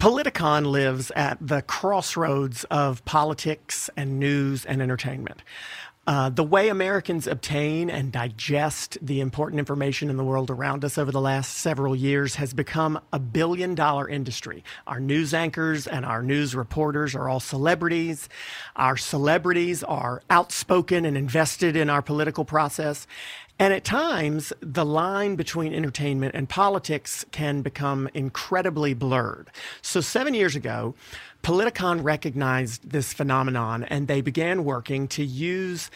Politicon lives at the crossroads of politics and news and entertainment. Uh, the way Americans obtain and digest the important information in the world around us over the last several years has become a billion dollar industry. Our news anchors and our news reporters are all celebrities. Our celebrities are outspoken and invested in our political process. And at times, the line between entertainment and politics can become incredibly blurred. So, seven years ago, Politicon recognized this phenomenon and they began working to use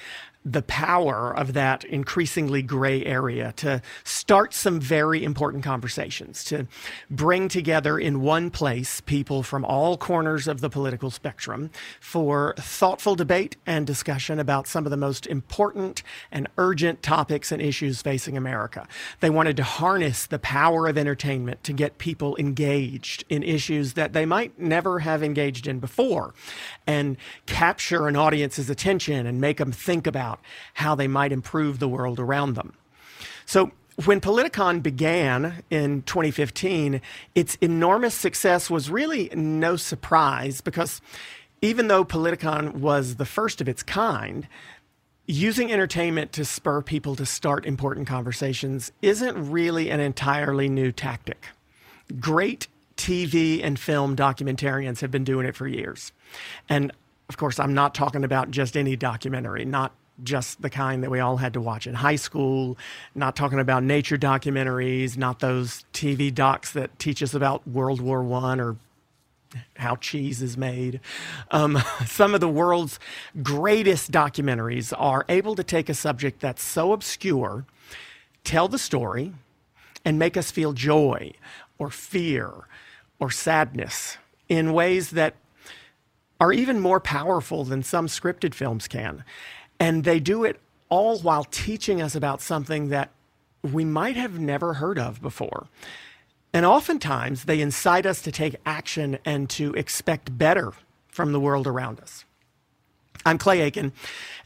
the power of that increasingly gray area to start some very important conversations, to bring together in one place people from all corners of the political spectrum for thoughtful debate and discussion about some of the most important and urgent topics and issues facing America. They wanted to harness the power of entertainment to get people engaged in issues that they might never have engaged in before and capture an audience's attention and make them think about about how they might improve the world around them. So, when Politicon began in 2015, its enormous success was really no surprise because even though Politicon was the first of its kind, using entertainment to spur people to start important conversations isn't really an entirely new tactic. Great TV and film documentarians have been doing it for years. And of course, I'm not talking about just any documentary, not just the kind that we all had to watch in high school, not talking about nature documentaries, not those TV docs that teach us about World War One or how cheese is made. Um, some of the world's greatest documentaries are able to take a subject that's so obscure, tell the story, and make us feel joy or fear or sadness in ways that are even more powerful than some scripted films can. And they do it all while teaching us about something that we might have never heard of before. And oftentimes they incite us to take action and to expect better from the world around us. I'm Clay Aiken,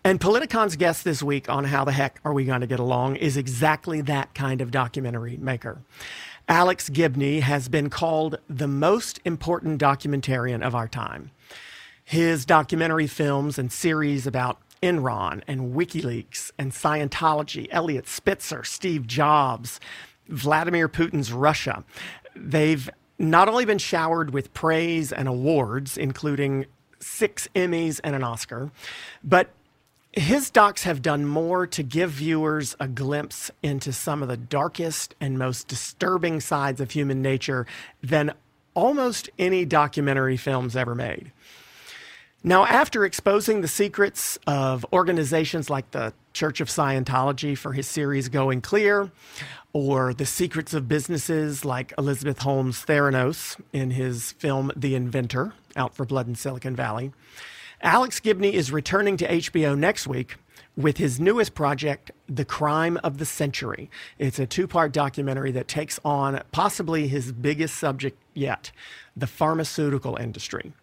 and Politicon's guest this week on How the Heck Are We Going to Get Along is exactly that kind of documentary maker. Alex Gibney has been called the most important documentarian of our time. His documentary films and series about Enron and WikiLeaks and Scientology, Eliot Spitzer, Steve Jobs, Vladimir Putin's Russia. They've not only been showered with praise and awards, including six Emmys and an Oscar, but his docs have done more to give viewers a glimpse into some of the darkest and most disturbing sides of human nature than almost any documentary films ever made. Now, after exposing the secrets of organizations like the Church of Scientology for his series Going Clear, or the secrets of businesses like Elizabeth Holmes' Theranos in his film The Inventor, out for Blood in Silicon Valley, Alex Gibney is returning to HBO next week with his newest project, The Crime of the Century. It's a two part documentary that takes on possibly his biggest subject yet the pharmaceutical industry.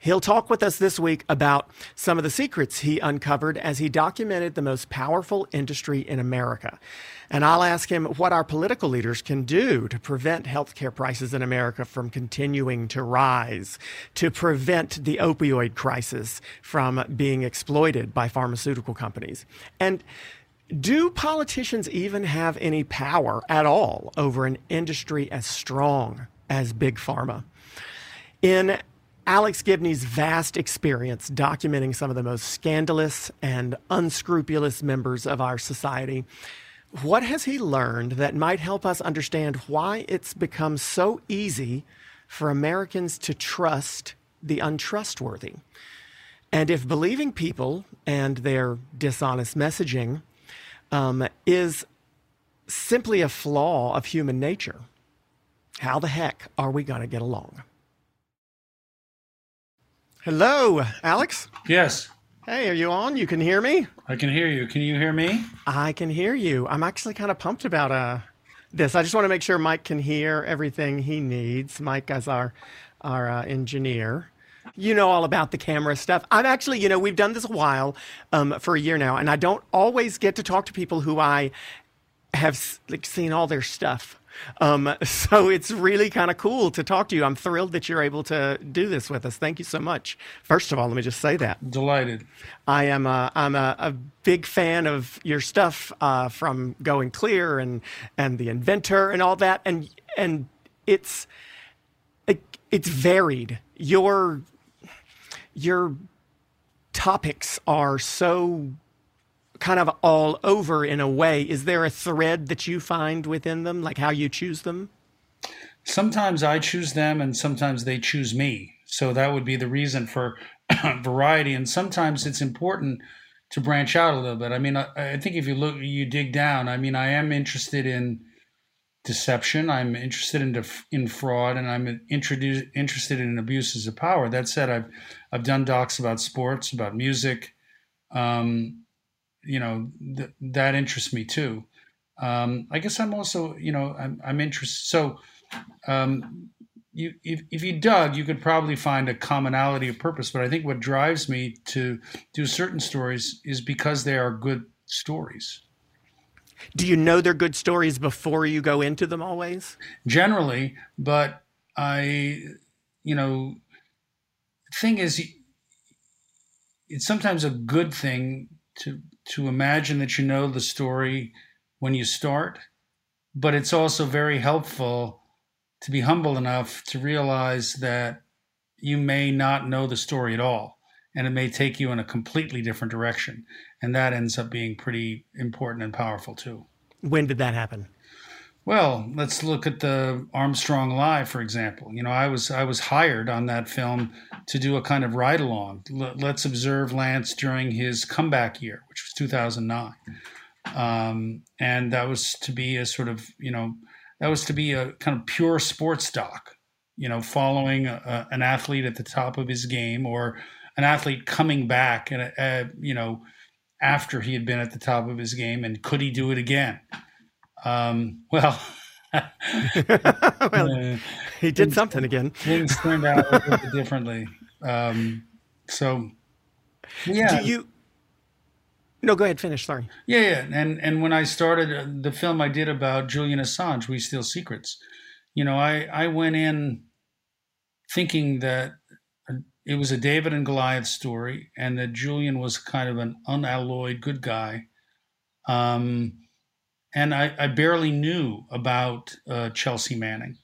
He'll talk with us this week about some of the secrets he uncovered as he documented the most powerful industry in America. And I'll ask him what our political leaders can do to prevent healthcare prices in America from continuing to rise, to prevent the opioid crisis from being exploited by pharmaceutical companies. And do politicians even have any power at all over an industry as strong as Big Pharma? In Alex Gibney's vast experience documenting some of the most scandalous and unscrupulous members of our society. What has he learned that might help us understand why it's become so easy for Americans to trust the untrustworthy? And if believing people and their dishonest messaging um, is simply a flaw of human nature, how the heck are we going to get along? Hello, Alex. Yes. Hey, are you on? You can hear me? I can hear you. Can you hear me? I can hear you. I'm actually kind of pumped about uh, this. I just want to make sure Mike can hear everything he needs. Mike as our, our uh, engineer. You know all about the camera stuff. I'm actually, you know, we've done this a while, um, for a year now, and I don't always get to talk to people who I have like, seen all their stuff Um, so it's really kind of cool to talk to you. I'm thrilled that you're able to do this with us. Thank you so much. First of all, let me just say that. Delighted. I am a, I'm a, a big fan of your stuff uh, from Going Clear and, and The Inventor and all that. And, and it's, it, it's varied. Your, your topics are so kind of all over in a way. Is there a thread that you find within them, like how you choose them? Sometimes I choose them, and sometimes they choose me. So that would be the reason for variety. And sometimes it's important to branch out a little bit. I mean, I, I, think if you look, you dig down. I mean, I am interested in deception. I'm interested in def- in fraud, and I'm introduced interested in abuses of power. That said, I've I've done docs about sports, about music. Um, you know th- that interests me too. Um, I guess I'm also you know I'm, I'm interested. So um, you if, if you dug, you could probably find a commonality of purpose. But I think what drives me to do certain stories is because they are good stories. Do you know they're good stories before you go into them always? Generally, but I, you know, thing is, it's sometimes a good thing to to imagine that you know the story when you start, but it's also very helpful to be humble enough to realize that you may not know the story at all and it may take you in a completely different direction and that ends up being pretty important and powerful too. When did that happen well let's look at the Armstrong Lie for example. You know i was i was hired on that film to do a kind of ride along let's observe lance during his comeback year which was 2009 um, and that was to be a sort of you know that was to be a kind of pure sports doc, you know, following a, a, an athlete at the top of his game or an athlete coming back and you know after he had been at the top of his game and could he do it again? Um, well, well, uh, he did something again. Things turned out a little bit differently. Um, so, yeah. Do you no, go ahead. Finish. Sorry. Yeah, yeah. And and when I started uh, the film I did about Julian Assange, We Steal Secrets, you know, I I went in thinking that uh, it was a David and Goliath story, and that Julian was kind of an unalloyed good guy. Um, and I, I barely knew about uh, Chelsea Manning,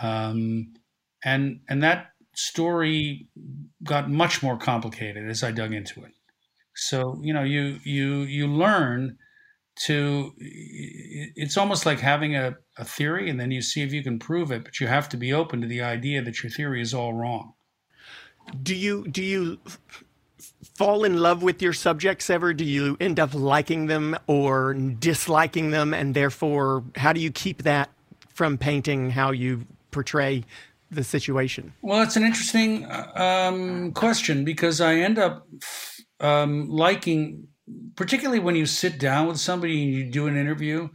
um, and and that story got much more complicated as I dug into it. So you know, you you you learn to. It's almost like having a, a theory, and then you see if you can prove it. But you have to be open to the idea that your theory is all wrong. Do you do you fall in love with your subjects ever? Do you end up liking them or disliking them, and therefore, how do you keep that from painting how you portray the situation? Well, it's an interesting um, question because I end up um, liking, particularly when you sit down with somebody and you do an interview.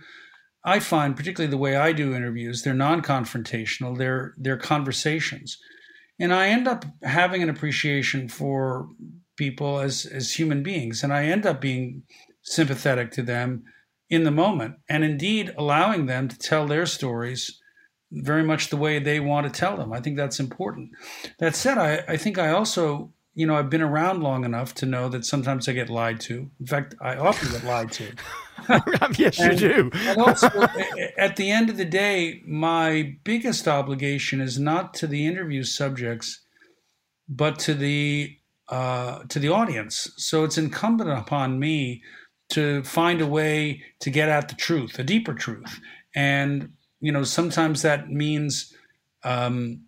I find, particularly the way I do interviews, they're non-confrontational. They're they're conversations, and I end up having an appreciation for people as as human beings, and I end up being sympathetic to them in the moment, and indeed allowing them to tell their stories very much the way they want to tell them. I think that's important. That said, I, I think I also you know, I've been around long enough to know that sometimes I get lied to. In fact, I often get lied to. yes, and, you do. and also, at the end of the day, my biggest obligation is not to the interview subjects, but to the uh, to the audience. So it's incumbent upon me to find a way to get at the truth, a deeper truth, and you know, sometimes that means um,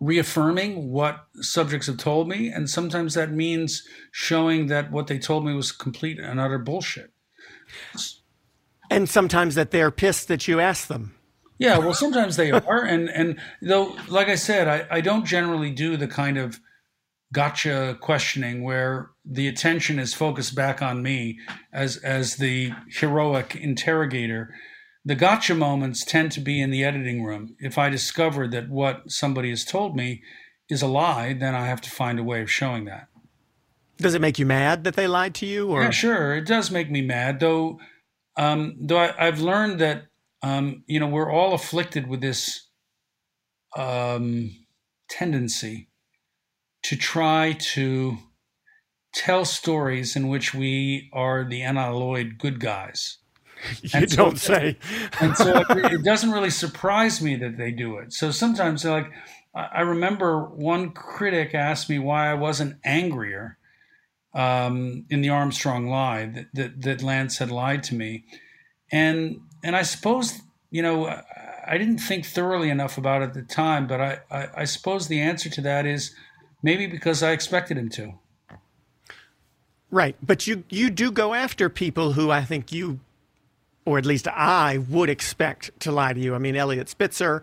reaffirming what subjects have told me, and sometimes that means showing that what they told me was complete and utter bullshit. And sometimes that they're pissed that you asked them. Yeah, well, sometimes they are, and and though, like I said, I, I don't generally do the kind of gotcha questioning where the attention is focused back on me as as the heroic interrogator the gotcha moments tend to be in the editing room. If I discover that what somebody has told me is a lie, then I have to find a way of showing that. Does it make you mad that they lied to you? Or yeah, sure, it does make me mad. Though, um, though I, have learned that um, you know, we're all afflicted with this um, tendency to try to tell stories in which we are the unalloyed good guys. You and don't so, say. and so it, doesn't really surprise me that they do it. So sometimes they're like, I remember one critic asked me why I wasn't angrier um, in the Armstrong lie that, that, that Lance had lied to me, and and I suppose you know I didn't think thoroughly enough about it at the time, but I, I, I suppose the answer to that is maybe because I expected him to. Right, but you you do go after people who I think you, or at least I would expect to lie to you. I mean, Eliot Spitzer,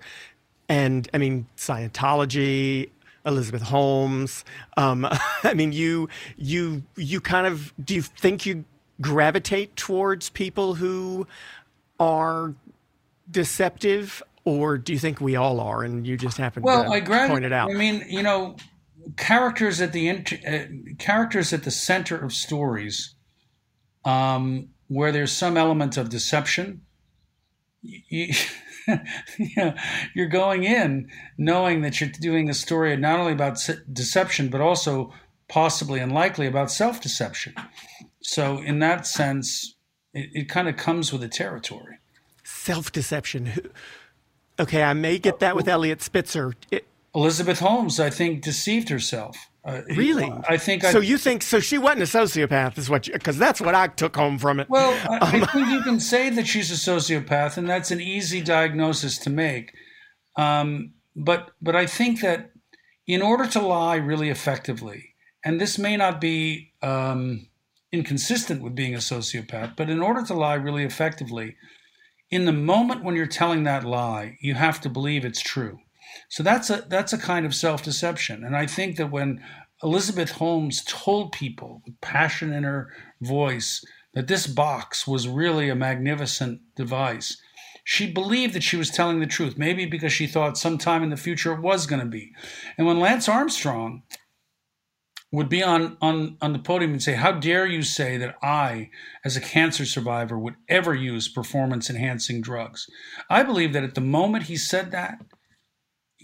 and I mean Scientology, Elizabeth Holmes. Um, I mean, you you you kind of do you think you gravitate towards people who are deceptive, or do you think we all are, and you just happen well, to I gravi- point it out? I mean, you know, characters at the int- uh, characters at the center of stories, um, where there's some element of deception. You, yeah, you're going in knowing that you're doing a story not only about deception, but also possibly and likely about self deception. So, in that sense, it, it kind of comes with the territory. Self deception. Okay, I may get that with Eliot Spitzer. It, Elizabeth Holmes, I think, deceived herself. Uh, really? I think. So I, you think so? She wasn't a sociopath, is what? Because that's what I took home from it. Well, I, um, I, think you can say that she's a sociopath, and that's an easy diagnosis to make. Um, but but I think that in order to lie really effectively, and this may not be um, inconsistent with being a sociopath, but in order to lie really effectively, in the moment when you're telling that lie, you have to believe it's true. So that's a that's a kind of self-deception. And I think that when Elizabeth Holmes told people with passion in her voice that this box was really a magnificent device, she believed that she was telling the truth, maybe because she thought sometime in the future it was going to be. And when Lance Armstrong would be on, on, on the podium and say, How dare you say that I, as a cancer survivor, would ever use performance enhancing drugs? I believe that at the moment he said that,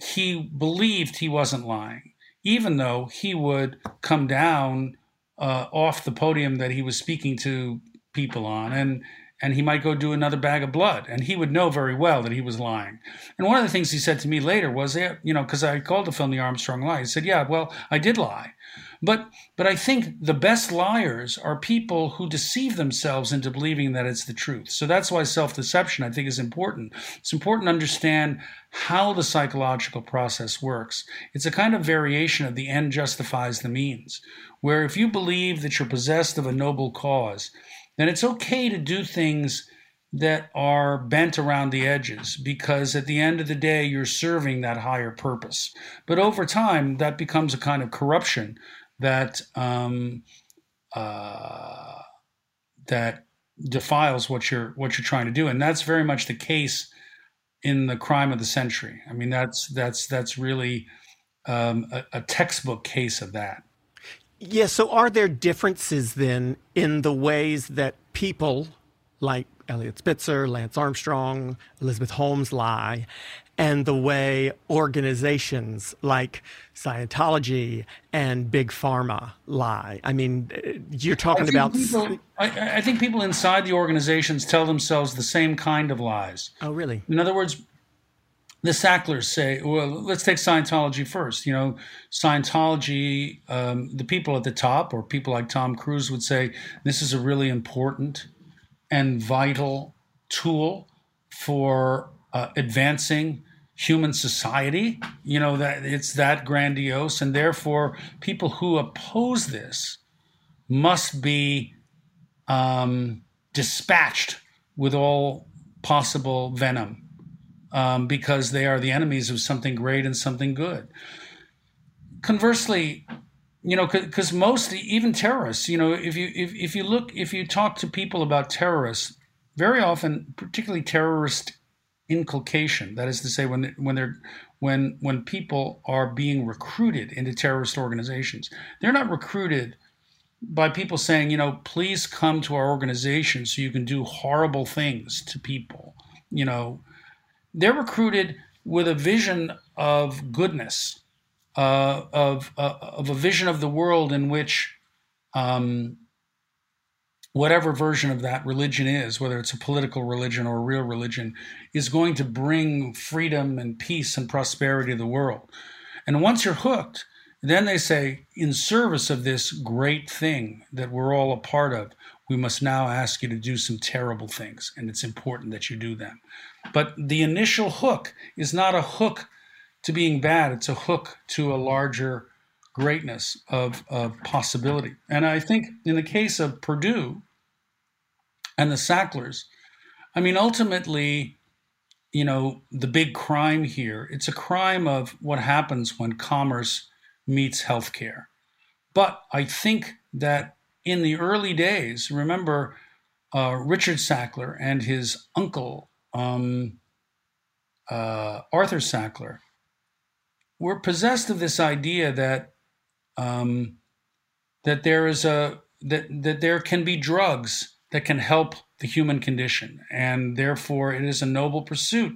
he believed he wasn't lying, even though he would come down uh, off the podium that he was speaking to people on and and he might go do another bag of blood and he would know very well that he was lying. And one of the things he said to me later was you know because i called the film the armstrong lie. He said yeah well i did lie but but I think the best liars are people who deceive themselves into believing that it's the truth. So that's why self-deception I think is important. It's important to understand how the psychological process works. It's a kind of variation of the end justifies the means, where if you believe that you're possessed of a noble cause, then it's okay to do things that are bent around the edges because at the end of the day you're serving that higher purpose but over time that becomes a kind of corruption that um, uh, that defiles what you're what you're trying to do, and that's very much the case in the crime of the century. I mean, that's that's that's really um, a, a textbook case of that. Yeah, so, are there differences then in the ways that people like Eliot Spitzer, Lance Armstrong, Elizabeth Holmes lie, and the way organizations like Scientology and Big Pharma lie. I mean, you're talking about. People, I, I, think people inside the organizations tell themselves the same kind of lies. Oh, really? In other words, the Sacklers say, well, let's take Scientology first. You know, Scientology, um, the people at the top, or people like Tom Cruise, would say this is a really important and vital tool for uh, advancing human society. You know that it's that grandiose, and therefore people who oppose this must be um, dispatched with all possible venom um, because they are the enemies of something great and something good. Conversely, you know, because most even terrorists, you know, if you if, if you look if you talk to people about terrorists, very often, particularly terrorist inculcation. That is to say, when when they're when when people are being recruited into terrorist organizations, they're not recruited by people saying, you know, please come to our organization so you can do horrible things to people you know, they're recruited with a vision of goodness, uh, of uh, of a vision of the world in which um, whatever version of that religion is, whether it's a political religion or a real religion, is going to bring freedom and peace and prosperity to the world. And once you're hooked, then they say, in service of this great thing that we're all a part of, we must now ask you to do some terrible things, and it's important that you do them. But the initial hook is not a hook to being bad, it's a hook to a larger greatness of, of possibility. And I think in the case of Purdue and the Sacklers, I mean, ultimately, you know, the big crime here, it's a crime of what happens when commerce meets healthcare. But I think that in the early days, remember uh, Richard Sackler and his uncle, um, uh, Arthur Sackler, were possessed of this idea that um, that there is a that that there can be drugs that can help the human condition, and therefore it is a noble pursuit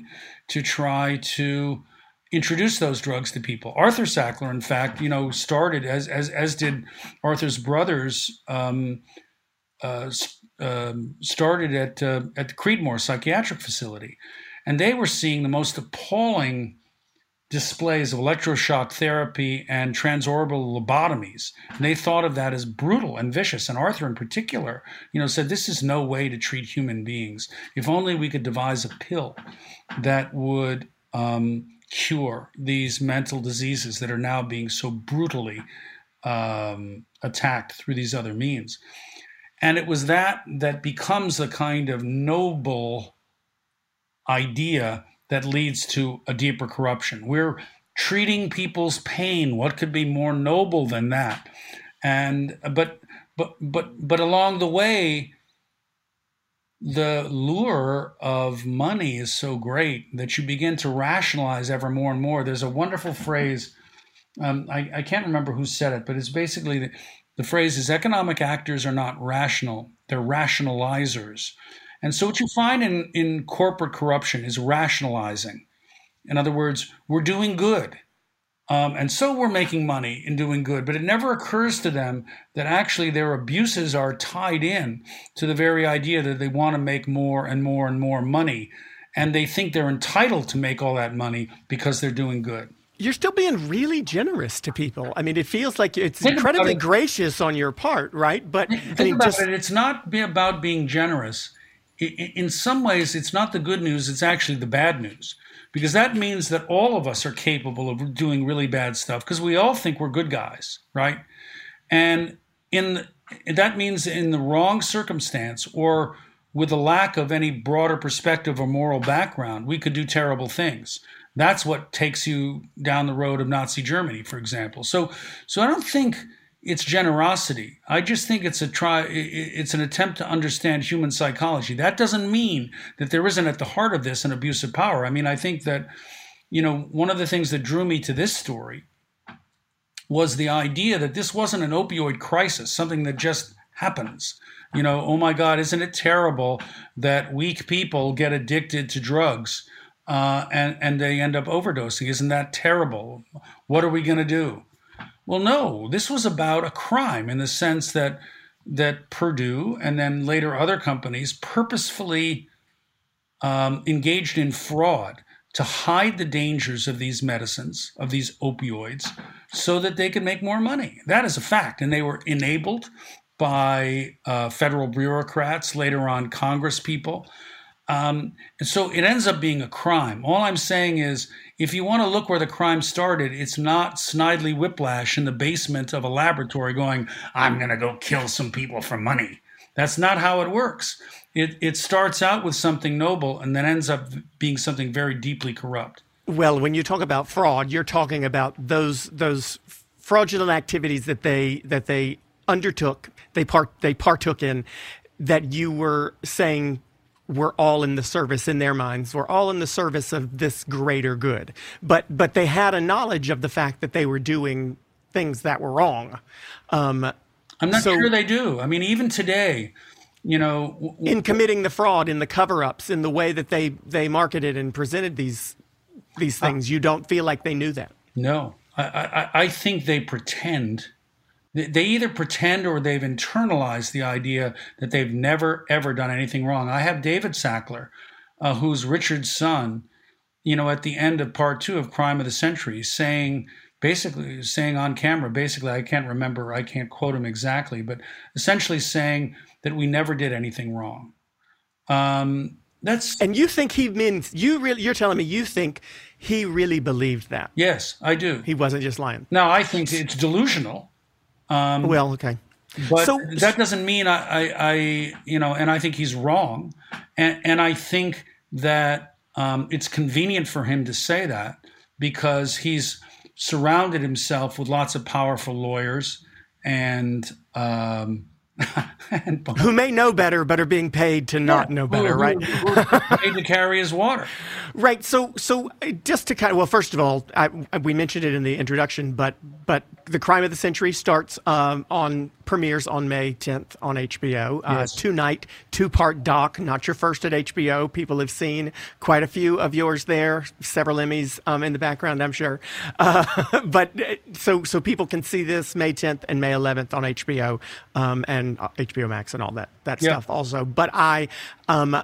to try to introduce those drugs to people. Arthur Sackler, in fact, you know, started as as as did Arthur's brothers. Um, uh, um, started at uh, at the Creedmoor psychiatric facility, and they were seeing the most appalling displays of electroshock therapy and transorbital lobotomies. And they thought of that as brutal and vicious. And Arthur, in particular, you know, said this is no way to treat human beings. If only we could devise a pill that would um, cure these mental diseases that are now being so brutally um, attacked through these other means. And it was that that becomes the kind of noble idea that leads to a deeper corruption. We're treating people's pain. What could be more noble than that? And but but but but along the way, the lure of money is so great that you begin to rationalize ever more and more. There's a wonderful phrase. Um, I, I, can't remember who said it, but it's basically the, the phrase is economic actors are not rational, they're rationalizers. And so what you find in, in corporate corruption is rationalizing. In other words, we're doing good. Um, and so we're making money and doing good, but it never occurs to them that actually their abuses are tied in to the very idea that they want to make more and more and more money. And they think they're entitled to make all that money because they're doing good. You're still being really generous to people. I mean, it feels like it's think incredibly it. gracious on your part, right? But think I mean, about just... it. It's not about being generous. In some ways, it's not the good news, it's actually the bad news because that means that all of us are capable of doing really bad stuff because we all think we're good guys, right? And in that means in the wrong circumstance or with a lack of any broader perspective or moral background, we could do terrible things. That's what takes you down the road of Nazi Germany, for example. So, so I don't think it's generosity. I just think it's a try. It's an attempt to understand human psychology. That doesn't mean that there isn't at the heart of this an abuse of power. I mean, I think that, you know, one of the things that drew me to this story was the idea that this wasn't an opioid crisis, something that just happens. You know, oh my God, isn't it terrible that weak people get addicted to drugs uh, and and they end up overdosing? Isn't that terrible? What are we going to do? Well, no, this was about a crime in the sense that that Purdue and then later other companies purposefully um, engaged in fraud to hide the dangers of these medicines, of these opioids, so that they could make more money. That is a fact. And they were enabled by uh, federal bureaucrats, later on Congress people. Um, and so it ends up being a crime. All I'm saying is if you want to look where the crime started, it's not Snidely Whiplash in the basement of a laboratory going, I'm going to go kill some people for money. That's not how it works. It, it starts out with something noble and then ends up being something very deeply corrupt. Well, when you talk about fraud, you're talking about those those fraudulent activities that they that they undertook, they part they partook in, that you were saying we're all in the service in their minds. We're all in the service of this greater good. But but they had a knowledge of the fact that they were doing things that were wrong. Um, I'm not so, sure they do. I mean, even today, you know, in committing the fraud, in the cover-ups, in the way that they they marketed and presented these these things, uh, you don't feel like they knew that. No, I, I, I think they pretend. They either pretend or they've internalized the idea that they've never ever done anything wrong. I have David Sackler, uh, who's Richard's son, you know, at the end of part two of Crime of the Century, saying basically saying on camera, basically, I can't remember, I can't quote him exactly, but essentially saying that we never did anything wrong. Um, that's and you think he means you really? You're telling me you think he really believed that? Yes, I do. He wasn't just lying. No, I think it's delusional. Um, well, okay. But so, that doesn't mean I, I, I, you know, and I think he's wrong, and and I think that um, it's convenient for him to say that because he's surrounded himself with lots of powerful lawyers and um, who may know better but are being paid to not yeah, know better, who, right? Who, who paid to carry his water. Right. So, so uh, just to kind of well, first of all, I, we mentioned it in the introduction, but but the crime of the century starts um, on premieres on May 10th on HBO. Uh. Two night, two part doc. Not your first at HBO. People have seen quite a few of yours there. Several Emmys um, in the background, I'm sure. Uh, but uh, so so people can see this May 10th and May 11th on HBO um, and HBO uh, Max and all that that yeah. stuff also. But I um,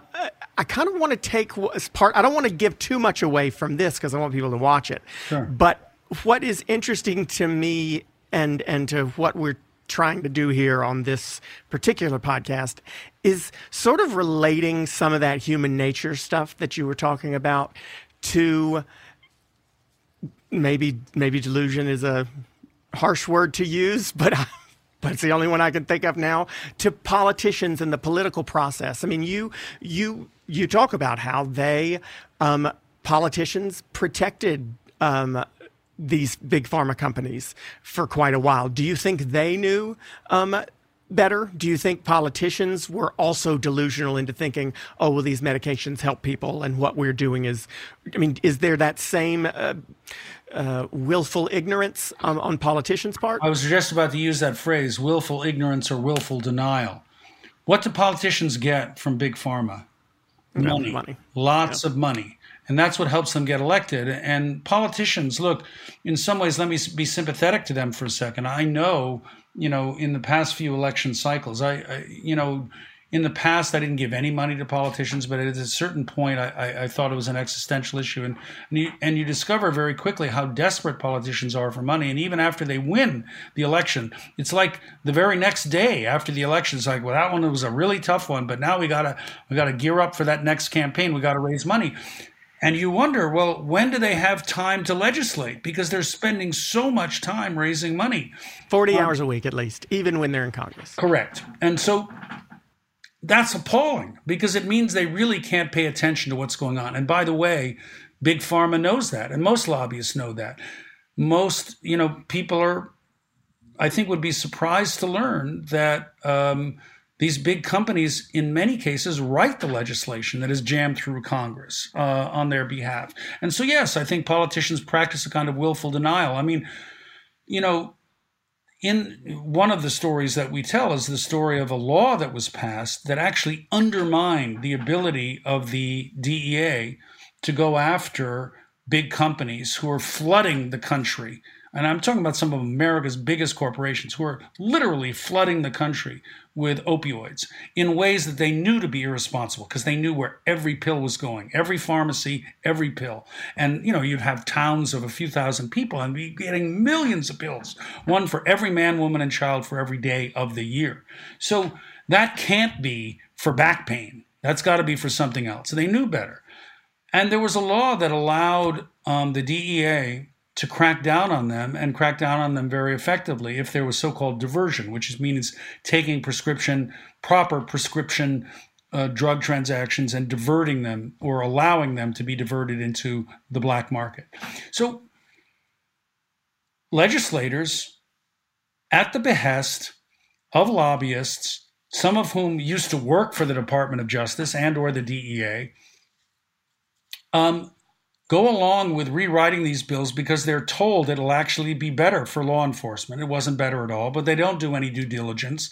I kind of want to take part. I don't want to give too much away from this because I want people to watch it. Sure. But what is interesting to me and and to what we're trying to do here on this particular podcast is sort of relating some of that human nature stuff that you were talking about to maybe maybe delusion is a harsh word to use, but but it's the only one I can think of now, to politicians and the political process. I mean, you you you talk about how they um, politicians protected um, these big pharma companies for quite a while. Do you think they knew um, better? Do you think politicians were also delusional into thinking, oh, well, these medications help people, and what we're doing is, I mean, is there that same uh, uh, willful ignorance um, on politicians' part? I was just about to use that phrase, willful ignorance or willful denial. What do politicians get from big pharma? Money, money. lots yeah. of money. And that's what helps them get elected. And politicians, look, in some ways, let me be sympathetic to them for a second. I know, you know, in the past few election cycles, I, I you know, in the past, I didn't give any money to politicians, but at a certain point, I, I, I thought it was an existential issue. And, and you, and you discover very quickly how desperate politicians are for money. And even after they win the election, it's like the very next day after the election, it's like, well, that one was a really tough one, but now we gotta we gotta gear up for that next campaign. We gotta raise money. And you wonder, well, when do they have time to legislate? Because they're spending so much time raising money. 40 um, hours a week at least, even when they're in Congress. Correct. And so that's appalling because it means they really can't pay attention to what's going on. And by the way, Big Pharma knows that, and most lobbyists know that. Most, you know, people are, I think, would be surprised to learn that um, these big companies, in many cases, write the legislation that is jammed through Congress uh, on their behalf. And so, yes, I think politicians practice a kind of willful denial. I mean, you know, in one of the stories that we tell is the story of a law that was passed that actually undermined the ability of the DEA to go after big companies who are flooding the country and I'm talking about some of America's biggest corporations who are literally flooding the country with opioids in ways that they knew to be irresponsible because they knew where every pill was going, every pharmacy, every pill. And, you know, you'd have towns of a few thousand people and be getting millions of pills, one for every man, woman, and child for every day of the year. So that can't be for back pain. That's got to be for something else. They knew better. And there was a law that allowed um, the DEA to crack down on them and crack down on them very effectively if there was so-called diversion, which means taking prescription, proper prescription uh, drug transactions and diverting them or allowing them to be diverted into the black market. So legislators, at the behest of lobbyists, some of whom used to work for the Department of Justice and or the DEA, um, go along with rewriting these bills because they're told it'll actually be better for law enforcement. It wasn't better at all, but they don't do any due diligence.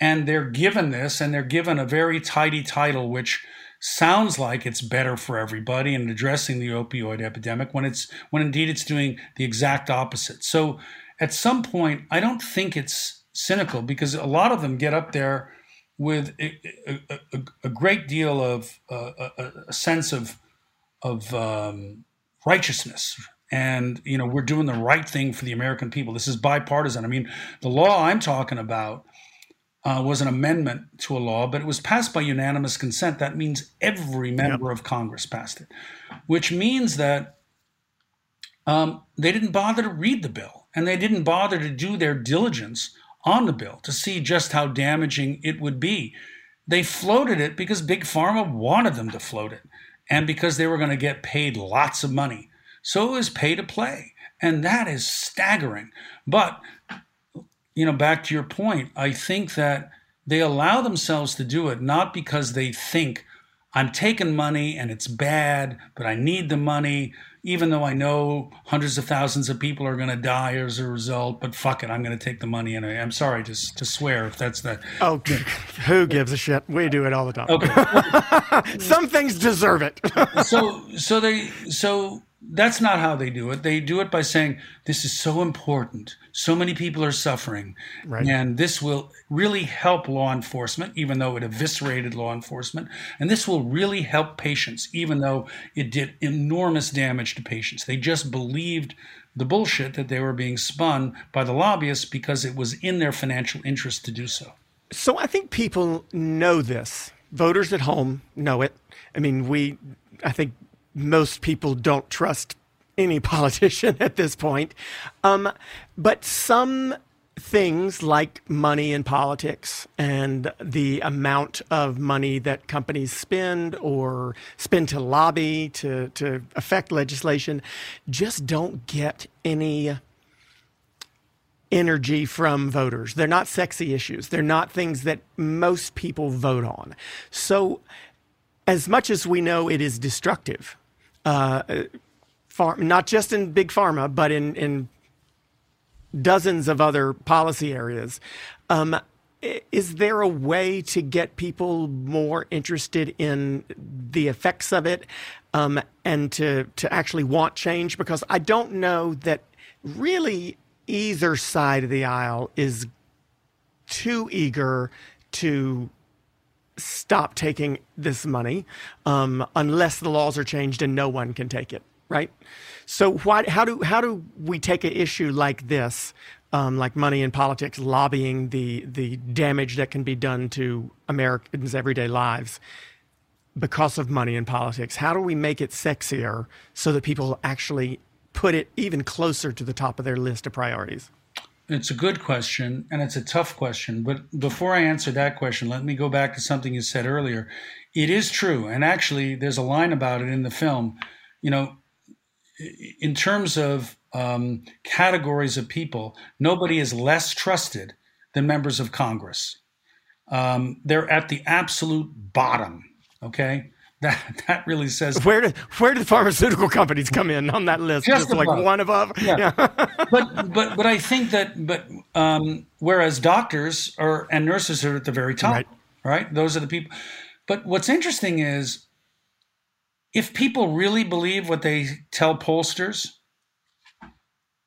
and they're given this, and they're given a very tidy title, which sounds like it's better for everybody and addressing the opioid epidemic when it's when indeed it's doing the exact opposite. So at some point, I don't think it's cynical because a lot of them get up there with a, a, a, a great deal of uh, a, sense of of um, righteousness. And you know we're doing the right thing for the american people. This is bipartisan. I mean the law i'm talking about uh, was an amendment to a law but it was passed by unanimous consent. That means every member yep. of congress passed it which means that um, they didn't bother to read the bill and they didn't bother to do their diligence on the bill to see just how damaging it would be. They floated it because big pharma wanted them to float it and because they were going to get paid lots of money so it was pay to play. And that is staggering. But, you know, back to your point, I think that they allow themselves to do it not because they think I'm taking money and it's bad, but I need the money, even though I know hundreds of thousands of people are going to die as a result. But fuck it, I'm going to take the money. And I'm sorry to, to swear if that's the. Oh, who gives a shit? We do it all the time. Okay. Some things deserve it. so, so they, so that's not how they do it. They do it by saying, This is so important. So many people are suffering. Right. And this will really help law enforcement, even though it eviscerated law enforcement. And this will really help patients, even though it did enormous damage to patients. They just believed the bullshit that they were being spun by the lobbyists because it was in their financial interest to do so. So I think people know this. Voters at home know it. I mean, we, I think most people don't trust any politician at this point. Um, but some things like money in politics and the amount of money that companies spend or spend to lobby to, to affect legislation just don't get any energy from voters. They're not sexy issues. They're not things that most people vote on. So, as much as we know it is destructive uh, not just in big pharma, but in, in dozens of other policy areas. Um, is there a way to get people more interested in the effects of it um, and to, to actually want change? Because I don't know that really either side of the aisle is too eager to stop taking this money um, unless the laws are changed and no one can take it, right? So why, how do how do we take an issue like this, um, like money in politics, lobbying the the damage that can be done to Americans' everyday lives because of money in politics? How do we make it sexier so that people actually put it even closer to the top of their list of priorities? It's a good question and it's a tough question. But before I answer that question, let me go back to something you said earlier. It is true. And actually, there's a line about it in the film. You know, in terms of um, categories of people, nobody is less trusted than members of Congress. Um, they're at the absolute bottom. Okay. That that really says where did where do the pharmaceutical companies come in on that list? Just, Just like one above. Yeah. yeah. but but but I think that but um, whereas doctors are and nurses are at the very top, right. right? Those are the people. But what's interesting is if people really believe what they tell pollsters,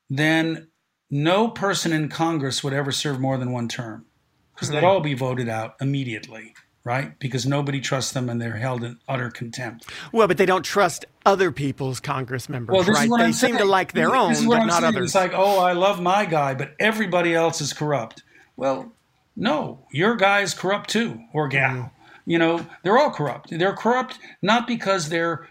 then no person in Congress would ever serve more than one term because they'd all be voted out immediately right? Because nobody trusts them and they're held in utter contempt. Well, but they don't trust other people's Congress members, well, right? they I'm seem saying. to like their own, but I'm not saying. others. It's like, oh, I love my guy, but everybody else is corrupt. Well, no, your guy is corrupt too, or gal. Mm. You know, they're all corrupt. They're corrupt not because they're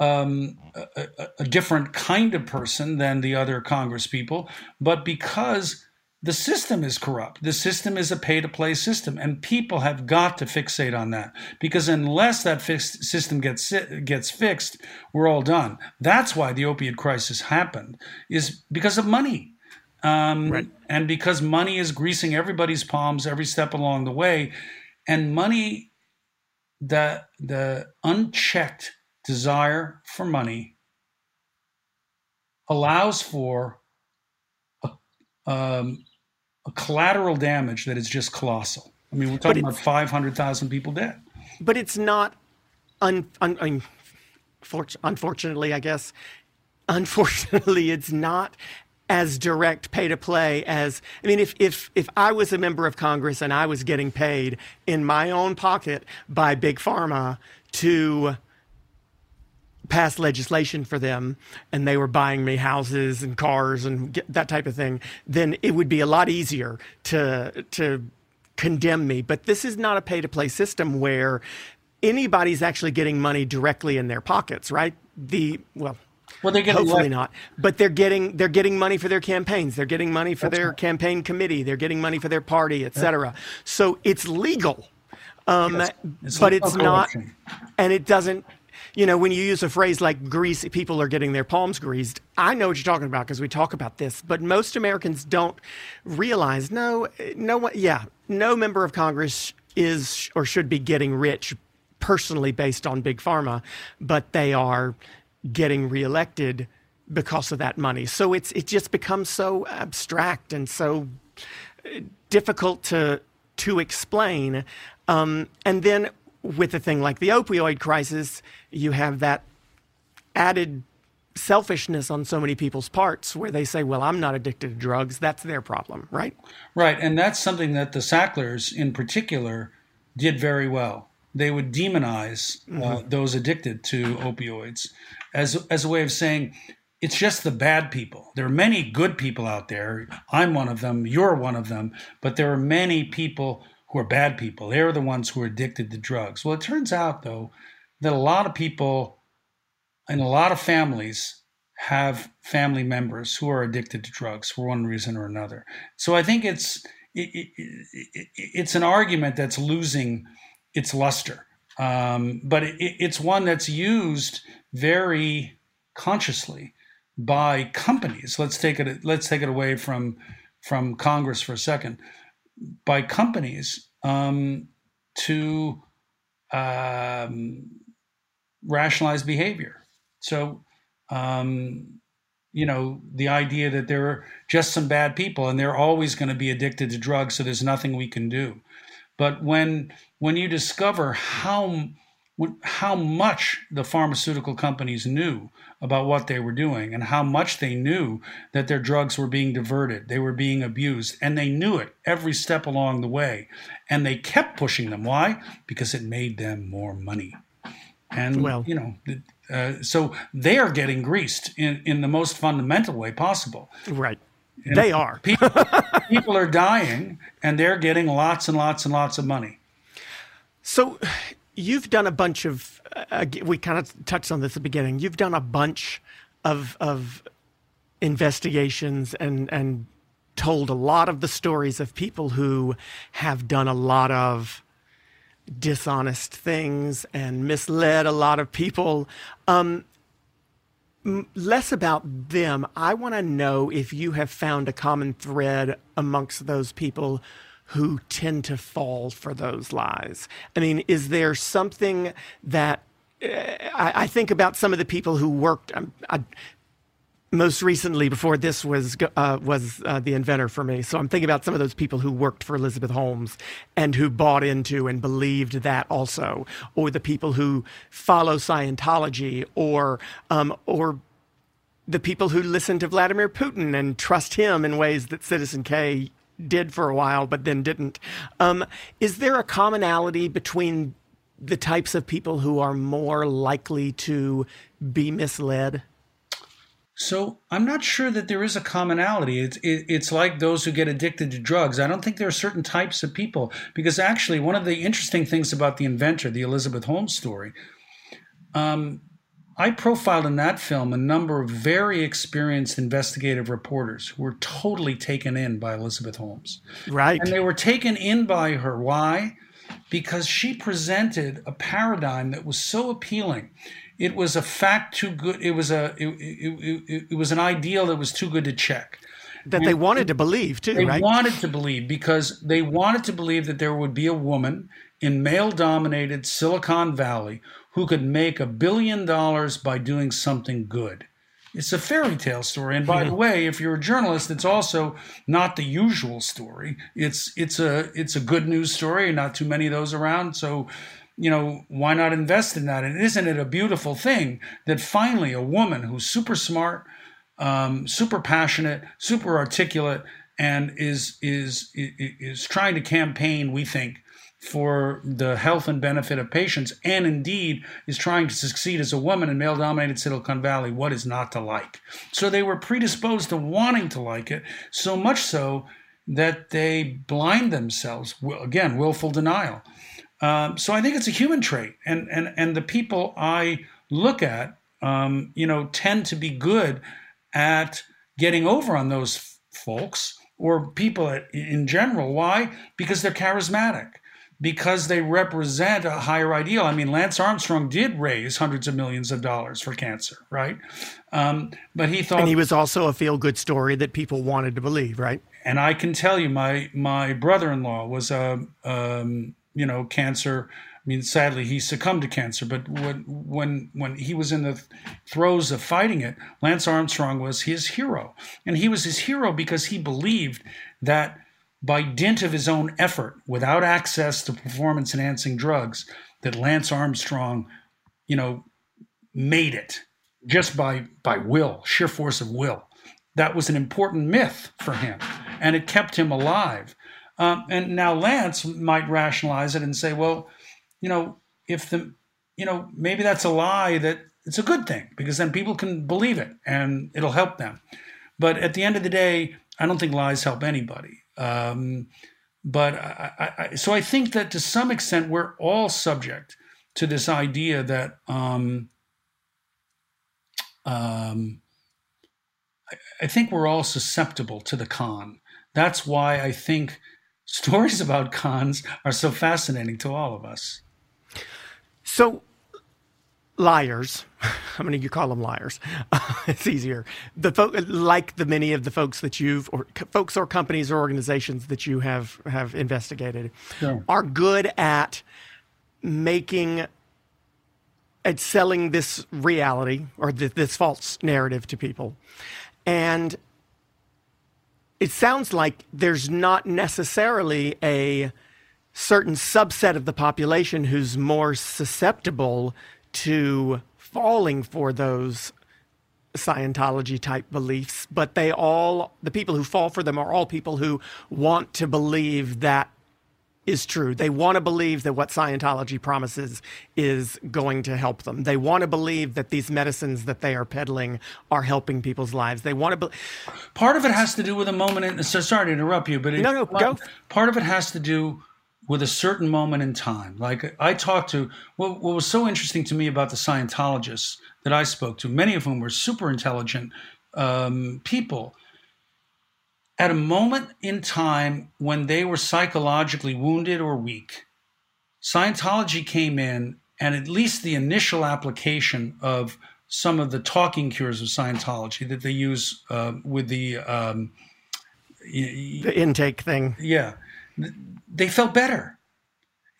um, a, a different kind of person than the other Congress people, but because the system is corrupt. The system is a pay to play system, and people have got to fixate on that because unless that fixed system gets gets fixed, we're all done. That's why the opiate crisis happened, is because of money, um, right. and because money is greasing everybody's palms every step along the way, and money, the the unchecked desire for money allows for um, a collateral damage that is just colossal. I mean, we're talking about 500,000 people dead. But it's not, un, un, un, unfortunately, I guess, unfortunately, it's not as direct pay to play as I mean if if if I was a member of Congress and I was getting paid in my own pocket by big pharma to pass legislation for them and they were buying me houses and cars and that type of thing then it would be a lot easier to to condemn me but this is not a pay to play system where anybody's actually getting money directly in their pockets right the well well, they're getting hopefully not, but they're getting they're getting money for their campaigns. They're getting money for That's their right. campaign committee. They're getting money for their party, etc. Yeah. So it's legal, um, yes. it's but it's not, and it doesn't. You know, when you use a phrase like grease, people are getting their palms greased. I know what you're talking about because we talk about this, but most Americans don't realize. No, no one. Yeah, no member of Congress is or should be getting rich personally based on big pharma, but they are getting reelected because of that money. So it's it just becomes so abstract and so uh, difficult to to explain. Um, and then with a thing like the opioid crisis, you have that added selfishness on so many people's parts where they say, well, I'm not addicted to drugs. That's their problem, right? Right. And that's something that the Sacklers in particular did very well. They would demonize uh, mm-hmm. those addicted to opioids as as a way of saying it's just the bad people. There are many good people out there. I'm one of them. You're one of them. But there are many people who are bad people. They're the ones who are addicted to drugs. Well, it turns out though that a lot of people in a lot of families have family members who are addicted to drugs for one reason or another. So I think it's it, it, it, it's an argument that's losing its luster. Um, but it's one that's used very consciously by companies. Let's take it. Let's take it away from from Congress for a second. By companies um, to um, rationalize behavior. So, um, you know, the idea that there are just some bad people and they're always going to be addicted to drugs, so there's nothing we can do. But when when you discover how how much the pharmaceutical companies knew about what they were doing and how much they knew that their drugs were being diverted, they were being abused, and they knew it every step along the way. And they kept pushing them. Why? Because it made them more money. And, well, you know, uh, so they are getting greased in, in the most fundamental way possible. Right. You they are. people, people are dying and they're getting lots and lots and lots of money. So you've done a bunch of uh, we kind of touched on this at the beginning. You've done a bunch of of investigations and and told a lot of the stories of people who have done a lot of dishonest things and misled a lot of people. Um, less about them. I want to know if you have found a common thread amongst those people who tend to fall for those lies? I mean, is there something that uh, I, I, think about some of the people who worked? Um, I, most recently, before this was uh, was uh, the inventor for me. So I'm thinking about some of those people who worked for Elizabeth Holmes and who bought into and believed that also, or the people who follow Scientology, or um, or the people who listen to Vladimir Putin and trust him in ways that Citizen K did for a while, but then didn't. Um, is there a commonality between the types of people who are more likely to be misled? So I'm not sure that there is a commonality. It's it, it's like those who get addicted to drugs. I don't think there are certain types of people because actually one of the interesting things about the inventor, the Elizabeth Holmes story, um, I profiled in that film a number of very experienced investigative reporters who were totally taken in by Elizabeth Holmes. Right. And they were taken in by her. Why? Because she presented a paradigm that was so appealing. It was a fact too good. It was a it, it, it, it was an ideal that was too good to check. That they wanted to believe too, they right? They wanted to believe because they wanted to believe that there would be a woman in male dominated Silicon Valley who could make a billion dollars by doing something good. it's a fairy tale story. And by the way, if you're a journalist, it's also not the usual story. It's it's a it's a good news story, not too many of those around. So, you know, why not invest in that? And isn't it a beautiful thing that finally a woman who's super smart, um, super passionate, super articulate, and is is is trying to campaign, we think, for the health and benefit of patients, and indeed is trying to succeed as a woman in male dominated Silicon Valley. What is not to like? So they were predisposed to wanting to like it, so much so that they blind themselves. Again, willful denial. Um, so I think it's a human trait, and and and the people I look at, um, you know, tend to be good at getting over on those folks or people in general. Why? Because they're charismatic because they represent a higher ideal. I mean, Lance Armstrong did raise hundreds of millions of dollars for cancer, right? Um, but he thought, and he was also a feel-good story that people wanted to believe, right? And I can tell you, my my brother-in-law was a um, you know cancer. I mean, sadly, he succumbed to cancer. But when when when he was in the throes of fighting it, Lance Armstrong was his hero, and he was his hero because he believed that by dint of his own effort, without access to performance enhancing drugs, that Lance Armstrong, you know, made it just by by will, sheer force of will. That was an important myth for him, and it kept him alive. Um, and now Lance might rationalize it and say, well, you know, if the, you know, maybe that's a lie that it's a good thing because then people can believe it and it'll help them. But at the end of the day, I don't think lies help anybody. Um, but I, I, so I think that to some extent we're all subject to this idea that um, um, I, I think we're all susceptible to the con. That's why I think stories about cons are so fascinating to all of us. So liars. How many you call them liars? it's easier. The folk, like the many of the folks that you've, or folks or companies or organizations that you have have investigated, are good at making at selling this reality or th- this false narrative to people, and it sounds like there's not necessarily a certain subset of the population who's more susceptible to falling for those Scientology type beliefs, but they all, the people who fall for them are all people who want to believe that is true. They want to believe that what Scientology promises is going to help them. They want to believe that these medicines that they are peddling are helping people's lives. They want to. Be- part of it has to do with a moment. In, so sorry to interrupt you, but no, no, go. Part of it has to do with a certain moment in time. Like I talked to, what, what, was so interesting to me about the Scientologists that I spoke to, many of whom were super intelligent um, people, at a moment in time when they were psychologically wounded or weak, Scientology came in, and at least the initial application of some of the talking cures of Scientology that they use uh, with the um, the intake thing, yeah they felt better.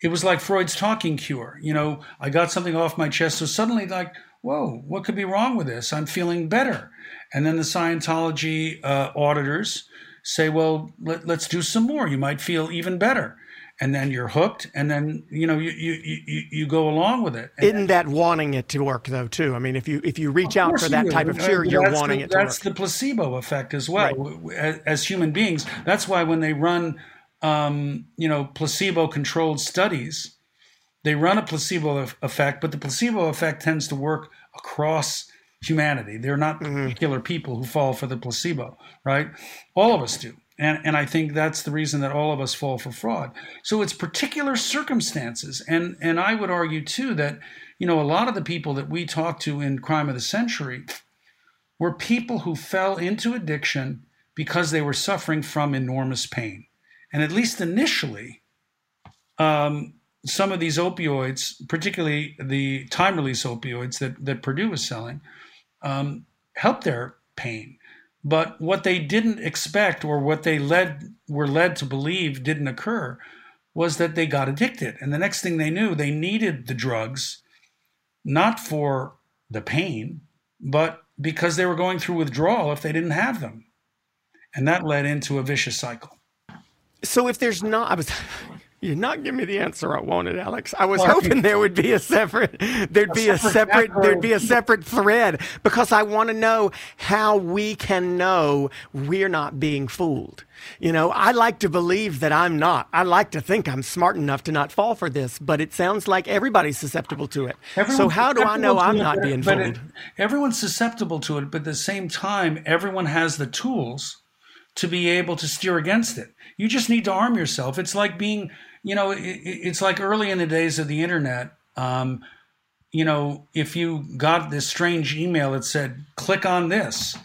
It was like Freud's talking cure. You know, I got something off my chest. So suddenly, like, whoa, what could be wrong with this? I'm feeling better. And then the Scientology uh, auditors say, well, let, us do some more. You might feel even better. And then you're hooked, and then you know you you you, you go along with it. And Isn't that wanting it to work though too? I mean, if you if you reach out for that type of cure, you're wanting the, it to That's the placebo effect as well. Right. As, as human beings, that's why when they run um, you know, placebo-controlled studies, they run a placebo effect, but the placebo effect tends to work across humanity. They're not mm-hmm. particular people who fall for the placebo, right? All of us do. And, and I think that's the reason that all of us fall for fraud. So it's particular circumstances. And, and I would argue, too, that, you know, a lot of the people that we talk to in Crime of the Century were people who fell into addiction because they were suffering from enormous pain. And at least initially, um, some of these opioids, particularly the time release opioids that, that Purdue was selling, um, helped their pain. But what they didn't expect or what they led were led to believe didn't occur was that they got addicted. And the next thing they knew, they needed the drugs not for the pain, but because they were going through withdrawal if they didn't have them. And that led into a vicious cycle. So if there's not, I was, you're not giving me the answer I wanted, Alex. I was hoping there would be a separate, there'd be a separate, there'd be a separate thread because I want to know how we can know we're not being fooled. You know, I like to believe that I'm not. I like to think I'm smart enough to not fall for this, but it sounds like everybody's susceptible to it. Everyone's so how do I know I'm not being fooled? It, everyone's susceptible to it, but at the same time, everyone has the tools to be able to steer against it. You just need to arm yourself. It's like being, you know, it, it's like early in the days of the internet. Um, you know, if you got this strange email that said, click on this,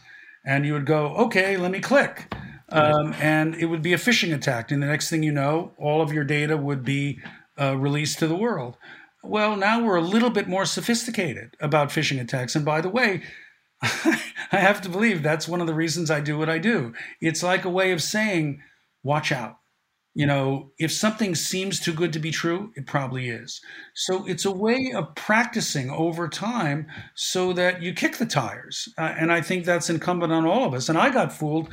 and you would go, okay, let me click. Um, and it would be a phishing attack. And the next thing you know, all of your data would be uh, released to the world. Well, now we're a little bit more sophisticated about phishing attacks. And by the way, I have to believe that's one of the reasons I do what I do. It's like a way of saying, watch out. You know, if something seems too good to be true, it probably is. So it's a way of practicing over time so that you kick the tires. Uh, and I think that's incumbent on all of us. And I got fooled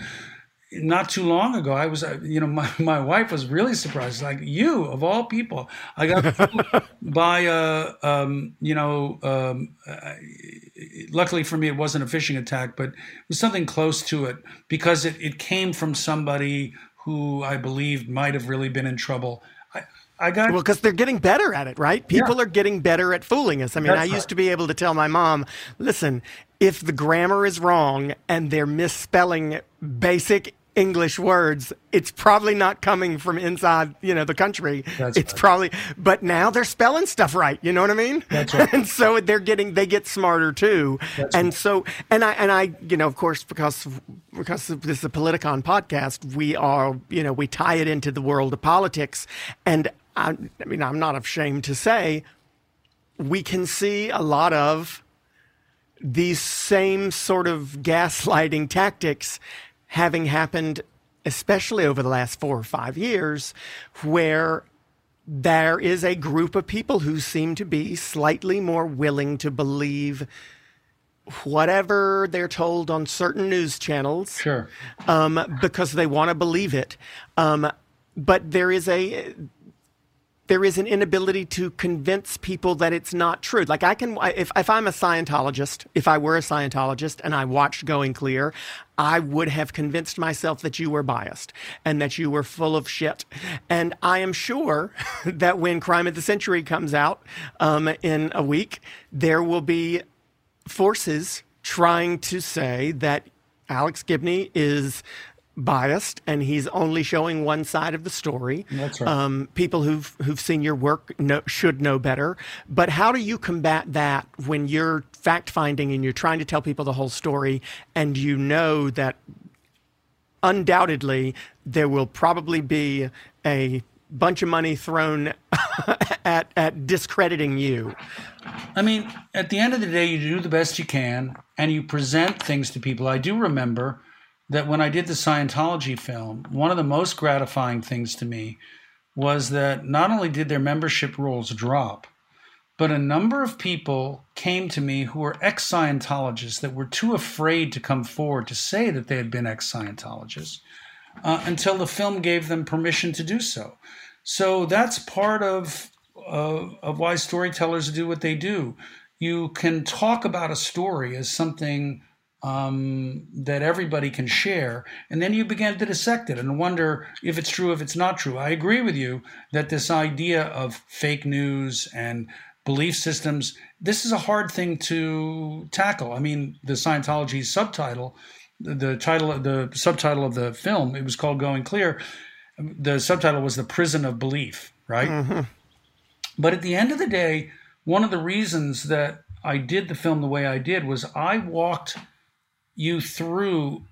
not too long ago, I was, uh, you know, my, my wife was really surprised. Like you, of all people, I got by, uh, um, you know, um, uh, luckily for me, it wasn't a phishing attack, but it was something close to it because it, it came from somebody who I believed might have really been in trouble. I, I got well because they're getting better at it, right? People yeah. are getting better at fooling us. I mean, That's I used right. to be able to tell my mom, "Listen, if the grammar is wrong and they're misspelling basic English words, it's probably not coming from inside, you know, the country. That's it's right. probably, but now they're spelling stuff right. You know what I mean? That's right. and so they're getting, they get smarter too. That's and right. so, and I, and I, you know, of course, because, because this is a Politicon podcast, we are, you know, we tie it into the world of politics. And I, I mean, I'm not ashamed to say we can see a lot of these same sort of gaslighting tactics having happened, especially over the last four or five years, where there is a group of people who seem to be slightly more willing to believe whatever they're told on certain news channels. Sure. Um, because they want to believe it. Um, but there is a there is an inability to convince people that it's not true. Like I can, if, if I'm a Scientologist, if I were a Scientologist and I watched Going Clear, I would have convinced myself that you were biased and that you were full of shit. And I am sure that when Crime of the Century comes out um, in a week, there will be forces trying to say that Alex Gibney is biased and he's only showing one side of the story. That's right. Um, people who've who've seen your work know, should know better. But how do you combat that when you're fact finding and you're trying to tell people the whole story and you know that undoubtedly there will probably be a bunch of money thrown at at discrediting you. I mean, at the end of the day, you do the best you can and you present things to people. I do remember that when I did the Scientology film, one of the most gratifying things to me was that not only did their membership rolls drop, but a number of people came to me who were ex Scientologists that were too afraid to come forward to say that they had been ex Scientologists uh, until the film gave them permission to do so. So that's part of, uh, of why storytellers do what they do. You can talk about a story as something um, that everybody can share. And then you begin to dissect it and wonder if it's true, if it's not true. I agree with you that this idea of fake news and belief systems, this is a hard thing to tackle. I mean, the Scientology subtitle, the title, the subtitle of the film, it was called Going Clear. The subtitle was The Prison of Belief, right? Mm-hmm. But at the end of the day, one of the reasons that I did the film the way I did was I walked you through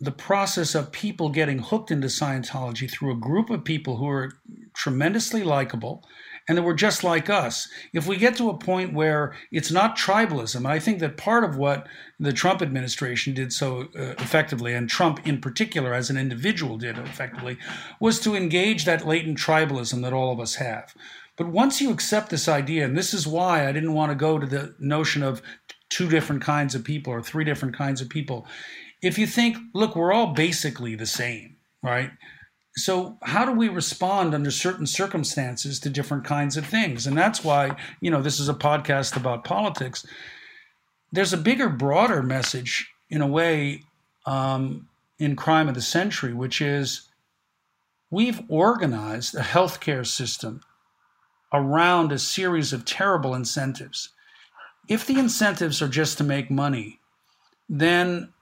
the process of people getting hooked into Scientology through a group of people who are tremendously likable and that were just like us. If we get to a point where it's not tribalism, I think that part of what the Trump administration did so uh, effectively, and Trump in particular as an individual did effectively, was to engage that latent tribalism that all of us have. But once you accept this idea, and this is why I didn't want to go to the notion of two different kinds of people or three different kinds of people. If you think, look, we're all basically the same, right? So how do we respond under certain circumstances to different kinds of things? And that's why, you know, this is a podcast about politics. There's a bigger, broader message in a way um, in crime of the century, which is we've organized a healthcare system around a series of terrible incentives. If the incentives are just to make money, then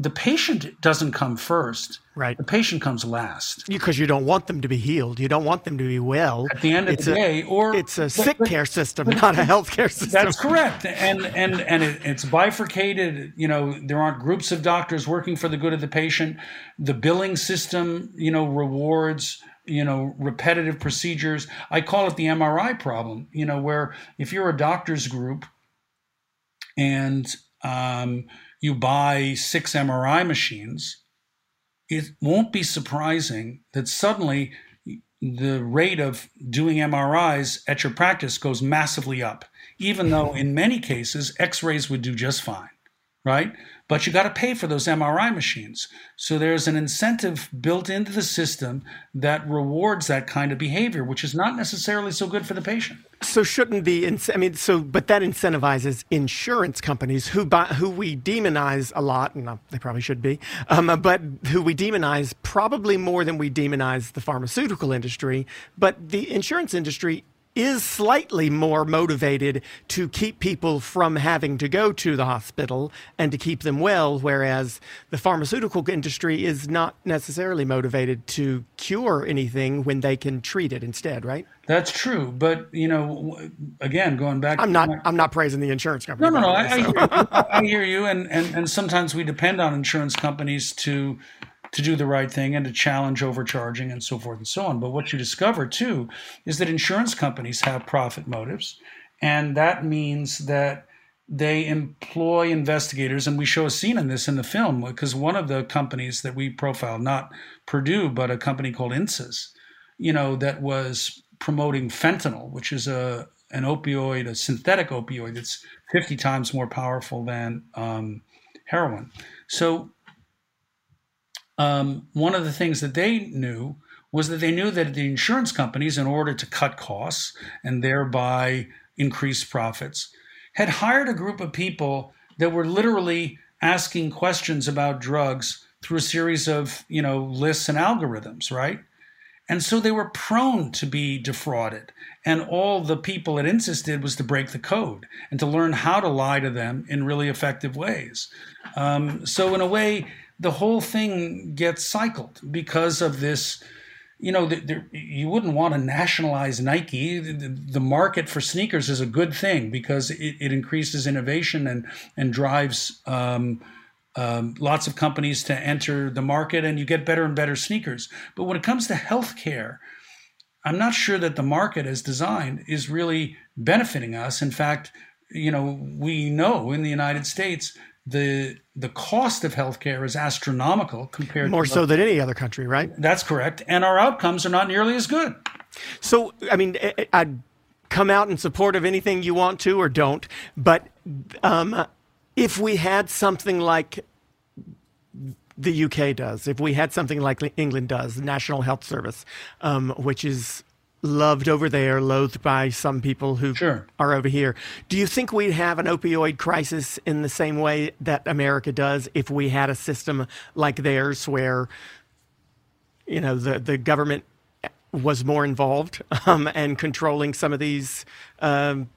the patient doesn't come first. Right. The patient comes last. Because you don't want them to be healed. You don't want them to be well. At the end of it's the a, day, or it's a sick but, care system, but, not a health care system. That's correct. And and and it, it's bifurcated. You know, there aren't groups of doctors working for the good of the patient. The billing system, you know, rewards you know repetitive procedures. I call it the MRI problem. You know, where if you're a doctor's group and um, you buy six MRI machines, it won't be surprising that suddenly the rate of doing MRIs at your practice goes massively up, even though in many cases x rays would do just fine, right? but you got to pay for those MRI machines. So there's an incentive built into the system that rewards that kind of behavior, which is not necessarily so good for the patient. So shouldn't the I mean so but that incentivizes insurance companies who buy, who we demonize a lot and they probably should be um, but who we demonize probably more than we demonize the pharmaceutical industry but the insurance industry is slightly more motivated to keep people from having to go to the hospital and to keep them well, whereas the pharmaceutical industry is not necessarily motivated to cure anything when they can treat it instead, right? That's true, but you know, again, going back. I'm not. My, I'm not praising the insurance company. No, no, no. I, so. I, hear, I, hear, you, and, and and sometimes we depend on insurance companies to to do the right thing and to challenge overcharging and so forth and so on. But what you discover too is that insurance companies have profit motives, and that means that they employ investigators, and we show a scene in this in the film because one of the companies that we profile, not Purdue, but a company called Insys, you know, that was promoting fentanyl, which is a an opioid, a synthetic opioid that's 50 times more powerful than um, heroin. So um, one of the things that they knew was that they knew that the insurance companies, in order to cut costs and thereby increase profits, had hired a group of people that were literally asking questions about drugs through a series of you know lists and algorithms, right? And so they were prone to be defrauded. And all the people at Insys did was to break the code and to learn how to lie to them in really effective ways. Um, so, in a way, the whole thing gets cycled because of this you know, you wouldn't want to nationalize Nike. The, the, market for sneakers is a good thing because it, it increases innovation and and drives um, um, lots of companies to enter the market, and you get better and better sneakers. But when it comes to healthcare, I'm not sure that the market as designed is really benefiting us. In fact, you know, we know in the United States the the cost of healthcare is astronomical compared to more to so than any other country, right? That's correct, and our outcomes are not nearly as good. So, I mean, I'd come out in support of anything you want to or don't, but um, if we had something like the UK does, if we had something like England does, National Health Service, um, which is loved over there, loathed by some people who sure. are over here. Do you think we'd have an opioid crisis in the same way that America does if we had a system like theirs where, you know, the, the government was more involved um, and controlling some of these um,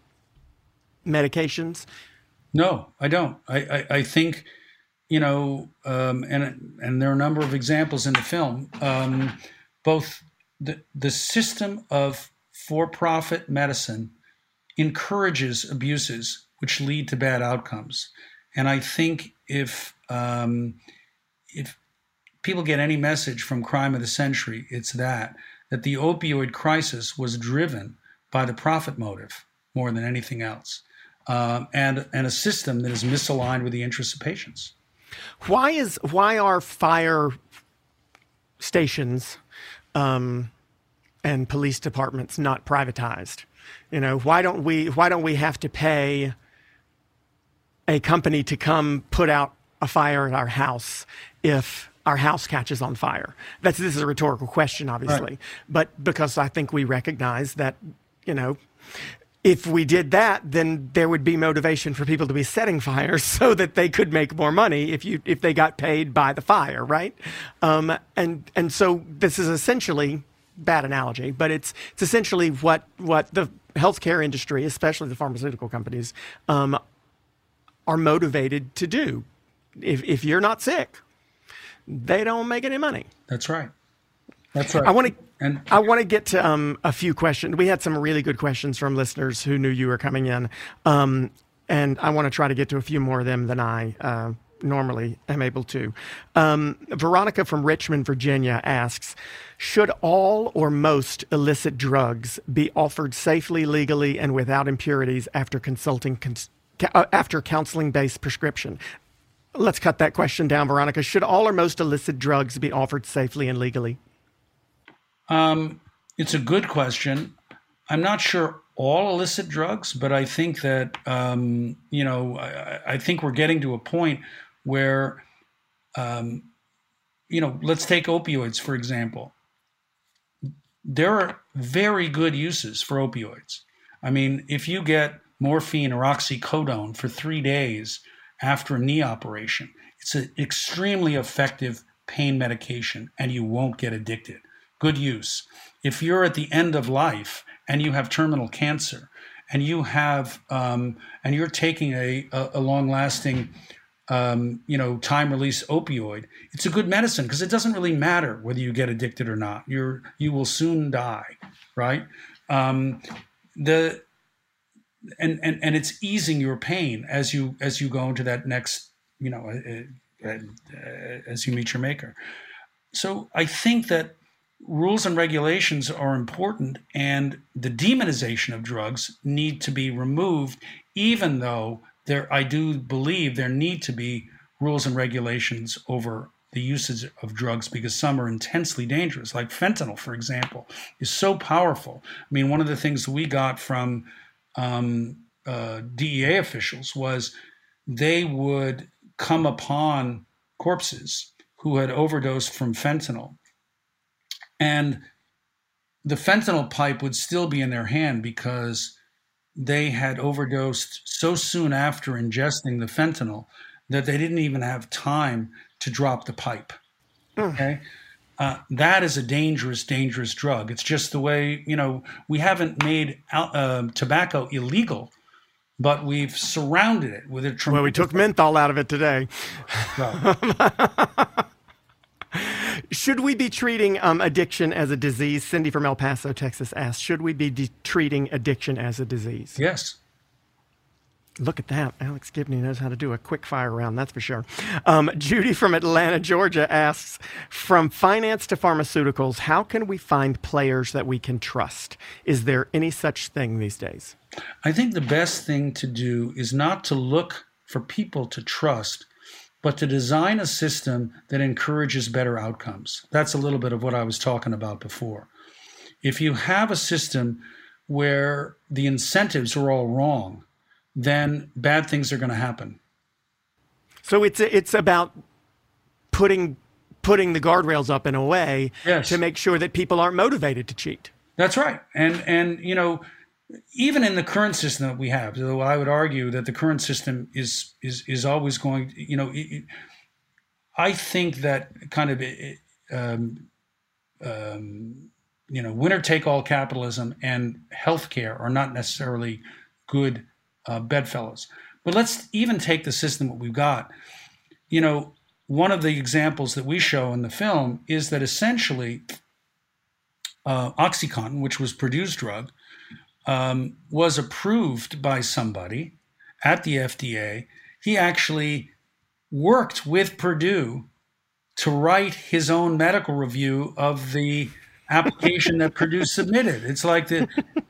medications? No, I don't. I, I, I think, you know, um, and and there are a number of examples in the film. Um, both the, the system of for profit medicine encourages abuses which lead to bad outcomes. And I think if um, if people get any message from crime of the century, it's that that the opioid crisis was driven by the profit motive more than anything else, um, and and a system that is misaligned with the interests of patients. Why is why are fire stations um, and police departments not privatized? You know, why don't we why don't we have to pay a company to come put out a fire at our house if our house catches on fire? That's this is a rhetorical question, obviously, right. but because I think we recognize that you know if we did that, then there would be motivation for people to be setting fires so that they could make more money if you if they got paid by the fire, right? Um, and and so this is essentially bad analogy, but it's it's essentially what what the healthcare industry, especially the pharmaceutical companies, um, are motivated to do. If if you're not sick, they don't make any money. That's right. That's right. I want to and I want to get to um, a few questions. We had some really good questions from listeners who knew you were coming in, um, and I want to try to get to a few more of them than I uh, normally am able to. Um, Veronica from Richmond, Virginia asks Should all or most illicit drugs be offered safely, legally, and without impurities after consulting? Cons- uh, after counseling based prescription. Let's cut that question down, Veronica. Should all or most illicit drugs be offered safely and legally? Um, it's a good question. I'm not sure all illicit drugs, but I think that um, you know I, I, think we're getting to a point where um, you know let's take opioids for example. There are very good uses for opioids. I mean, if you get morphine or oxycodone for three days after a knee operation, it's an extremely effective pain medication, and you won't get addicted good use. If you're at the end of life and you have terminal cancer and you have um, and you're taking a, a, a long lasting um, you know time release opioid, it's a good medicine because it doesn't really matter whether you get addicted or not. You're you will soon die, right? Um, the and, and and it's easing your pain as you as you go into that next you know uh, uh, uh, as you meet your maker. So I think that rules and regulations are important, and the demonization of drugs need to be removed, even though there, I do believe there need to be rules and regulations over the usage of drugs because some are intensely dangerous, like fentanyl, for example, is so powerful. I mean, one of the things we got from um, uh, DEA officials was they would come upon corpses who had overdosed from fentanyl and the fentanyl pipe would still be in their hand because they had overdosed so soon after ingesting the fentanyl that they didn't even have time to drop the pipe. Mm. Okay. Uh, that is a dangerous, dangerous drug. It's just the way, you know, we haven't made uh, tobacco illegal, but we've surrounded it with a tremendous. Well, we took menthol out of it today. Should we be treating um, addiction as a disease? Cindy from El Paso, Texas asked, should we be de- treating addiction as a disease? Yes. Look at that. Alex Gibney knows how to do a quick fire round, that's for sure. Um, Judy from Atlanta, Georgia asks From finance to pharmaceuticals, how can we find players that we can trust? Is there any such thing these days? I think the best thing to do is not to look for people to trust, but to design a system that encourages better outcomes. That's a little bit of what I was talking about before. If you have a system where the incentives are all wrong, then bad things are going to happen. So it's it's about putting putting the guardrails up in a way yes. to make sure that people aren't motivated to cheat. That's right. And and you know, even in the current system that we have, though I would argue that the current system is is is always going. You know, it, I think that kind of um, um, you know winner take all capitalism and healthcare are not necessarily good uh, bedfellows. But let's even take the system that we've got. You know, one of the examples that we show in the film is that essentially uh, OxyContin, which was Purdue's drug, um, was approved by somebody at the FDA. He actually worked with Purdue to write his own medical review of the application that Purdue submitted. It's like the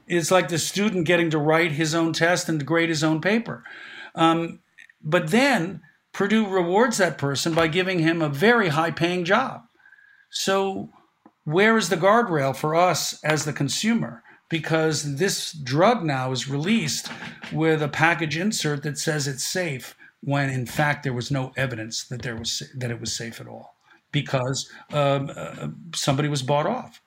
it's like the student getting to write his own test and grade his own paper. Um, but then Purdue rewards that person by giving him a very high paying job. So where is the guardrail for us as the consumer? Because this drug now is released with a package insert that says it's safe, when in fact there was no evidence that there was that it was safe at all because um, uh, somebody was bought off.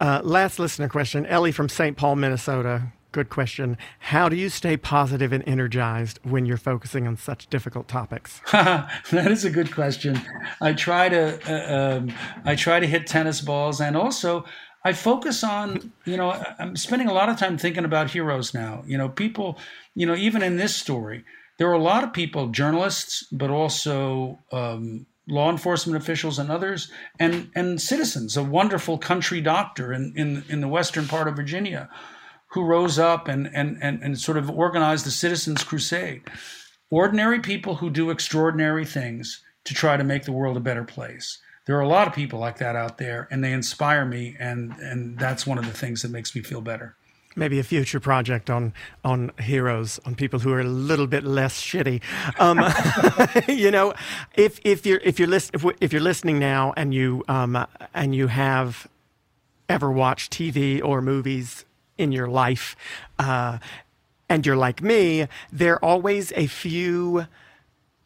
Uh, last listener question, Ellie from St. Paul, Minnesota. Good question. How do you stay positive and energized when you're focusing on such difficult topics? that is a good question. I try to uh, um, I try to hit tennis balls, and also I focus on you know I'm spending a lot of time thinking about heroes now. You know, people. You know, even in this story, there are a lot of people, journalists, but also um, law enforcement officials and others, and and citizens. A wonderful country doctor in in in the western part of Virginia who rose up and, and, and, and sort of organized the Citizens Crusade. Ordinary people who do extraordinary things to try to make the world a better place. There are a lot of people like that out there, and they inspire me, and, and that's one of the things that makes me feel better. Maybe a future project on on heroes on people who are a little bit less shitty. Um, you know if if you're if you're list, if, if, you're listening now and you um, and you have ever watched TV or movies in your life, uh, and you're like me, there are always a few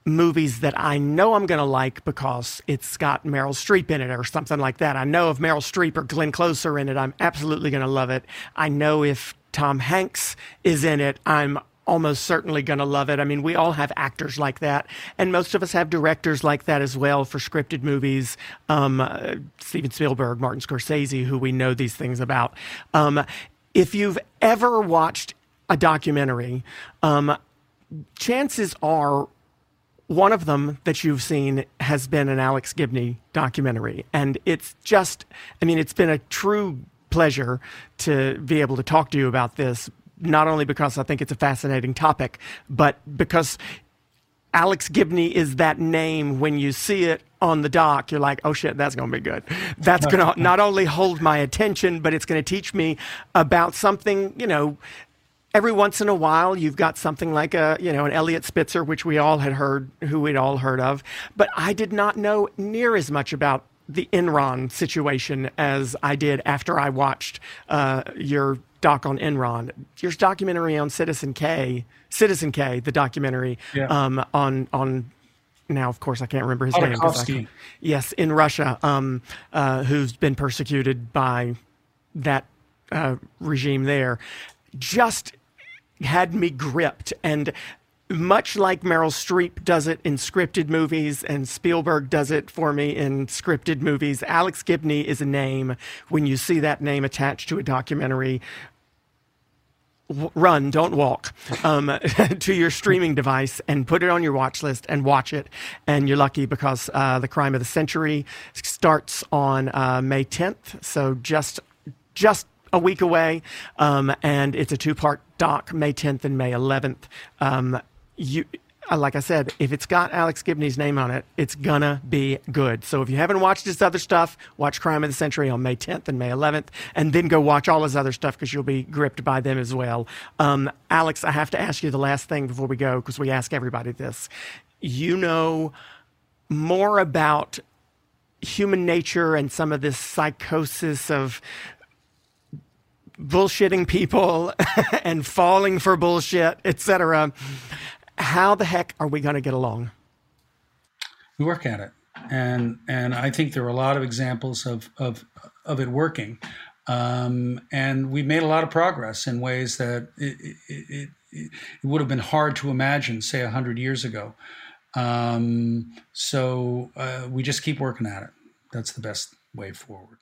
movies that I know I'm going to like because it's got Meryl Streep in it or something like that. I know if Meryl Streep or Glenn Close are in it, I'm absolutely going to love it. I know if Tom Hanks is in it, I'm almost certainly going to love it. I mean, we all have actors like that, and most of us have directors like that as well for scripted movies. Um, uh, Steven Spielberg, Martin Scorsese, who we know these things about. Um, if you've ever watched a documentary, um, chances are one of them that you've seen has been an Alex Gibney documentary. And it's just, I mean, it's been a true pleasure to be able to talk to you about this, not only because I think it's a fascinating topic, but because Alex Gibney is that name when you see it on the dock, you're like, oh shit, that's going to be good. That's going to not only hold my attention, but it's going to teach me about something, you know, every once in a while you've got something like a, you know, an Eliot Spitzer, which we all had heard, who we'd all heard of. But I did not know near as much about the Enron situation as I did after I watched uh, your doc on Enron, your documentary on Citizen K, Citizen K, the documentary yeah. um, on on now, of course, I can't remember his name. yes, in Russia, um, uh, who's been persecuted by that uh, regime there, just had me gripped. And much like Meryl Streep does it in scripted movies and Spielberg does it for me in scripted movies, Alex Gibney is a name. When you see that name attached to a documentary, run, don't walk, um, to your streaming device and put it on your watch list and watch it. And you're lucky because uh, the Crime of the Century starts on uh, May 10th, so just just a week away, um, and it's a two part doc, May 10th and May 11th. Um, you uh, like I said, if it's got Alex Gibney's name on it, it's gonna be good. So if you haven't watched his other stuff, watch Crime of the Century on May 10th and May 11th, and then go watch all his other stuff because you'll be gripped by them as well. Um, Alex, I have to ask you the last thing before we go because we ask everybody this. You know more about human nature and some of this psychosis of bullshitting people and falling for bullshit, etc how the heck are we going to get along? We work at it, and and I think there are a lot of examples of of of it working, um, and we've made a lot of progress in ways that it, it, it, it would have been hard to imagine, say, hundred years ago. Um, so uh, we just keep working at it. That's the best way forward.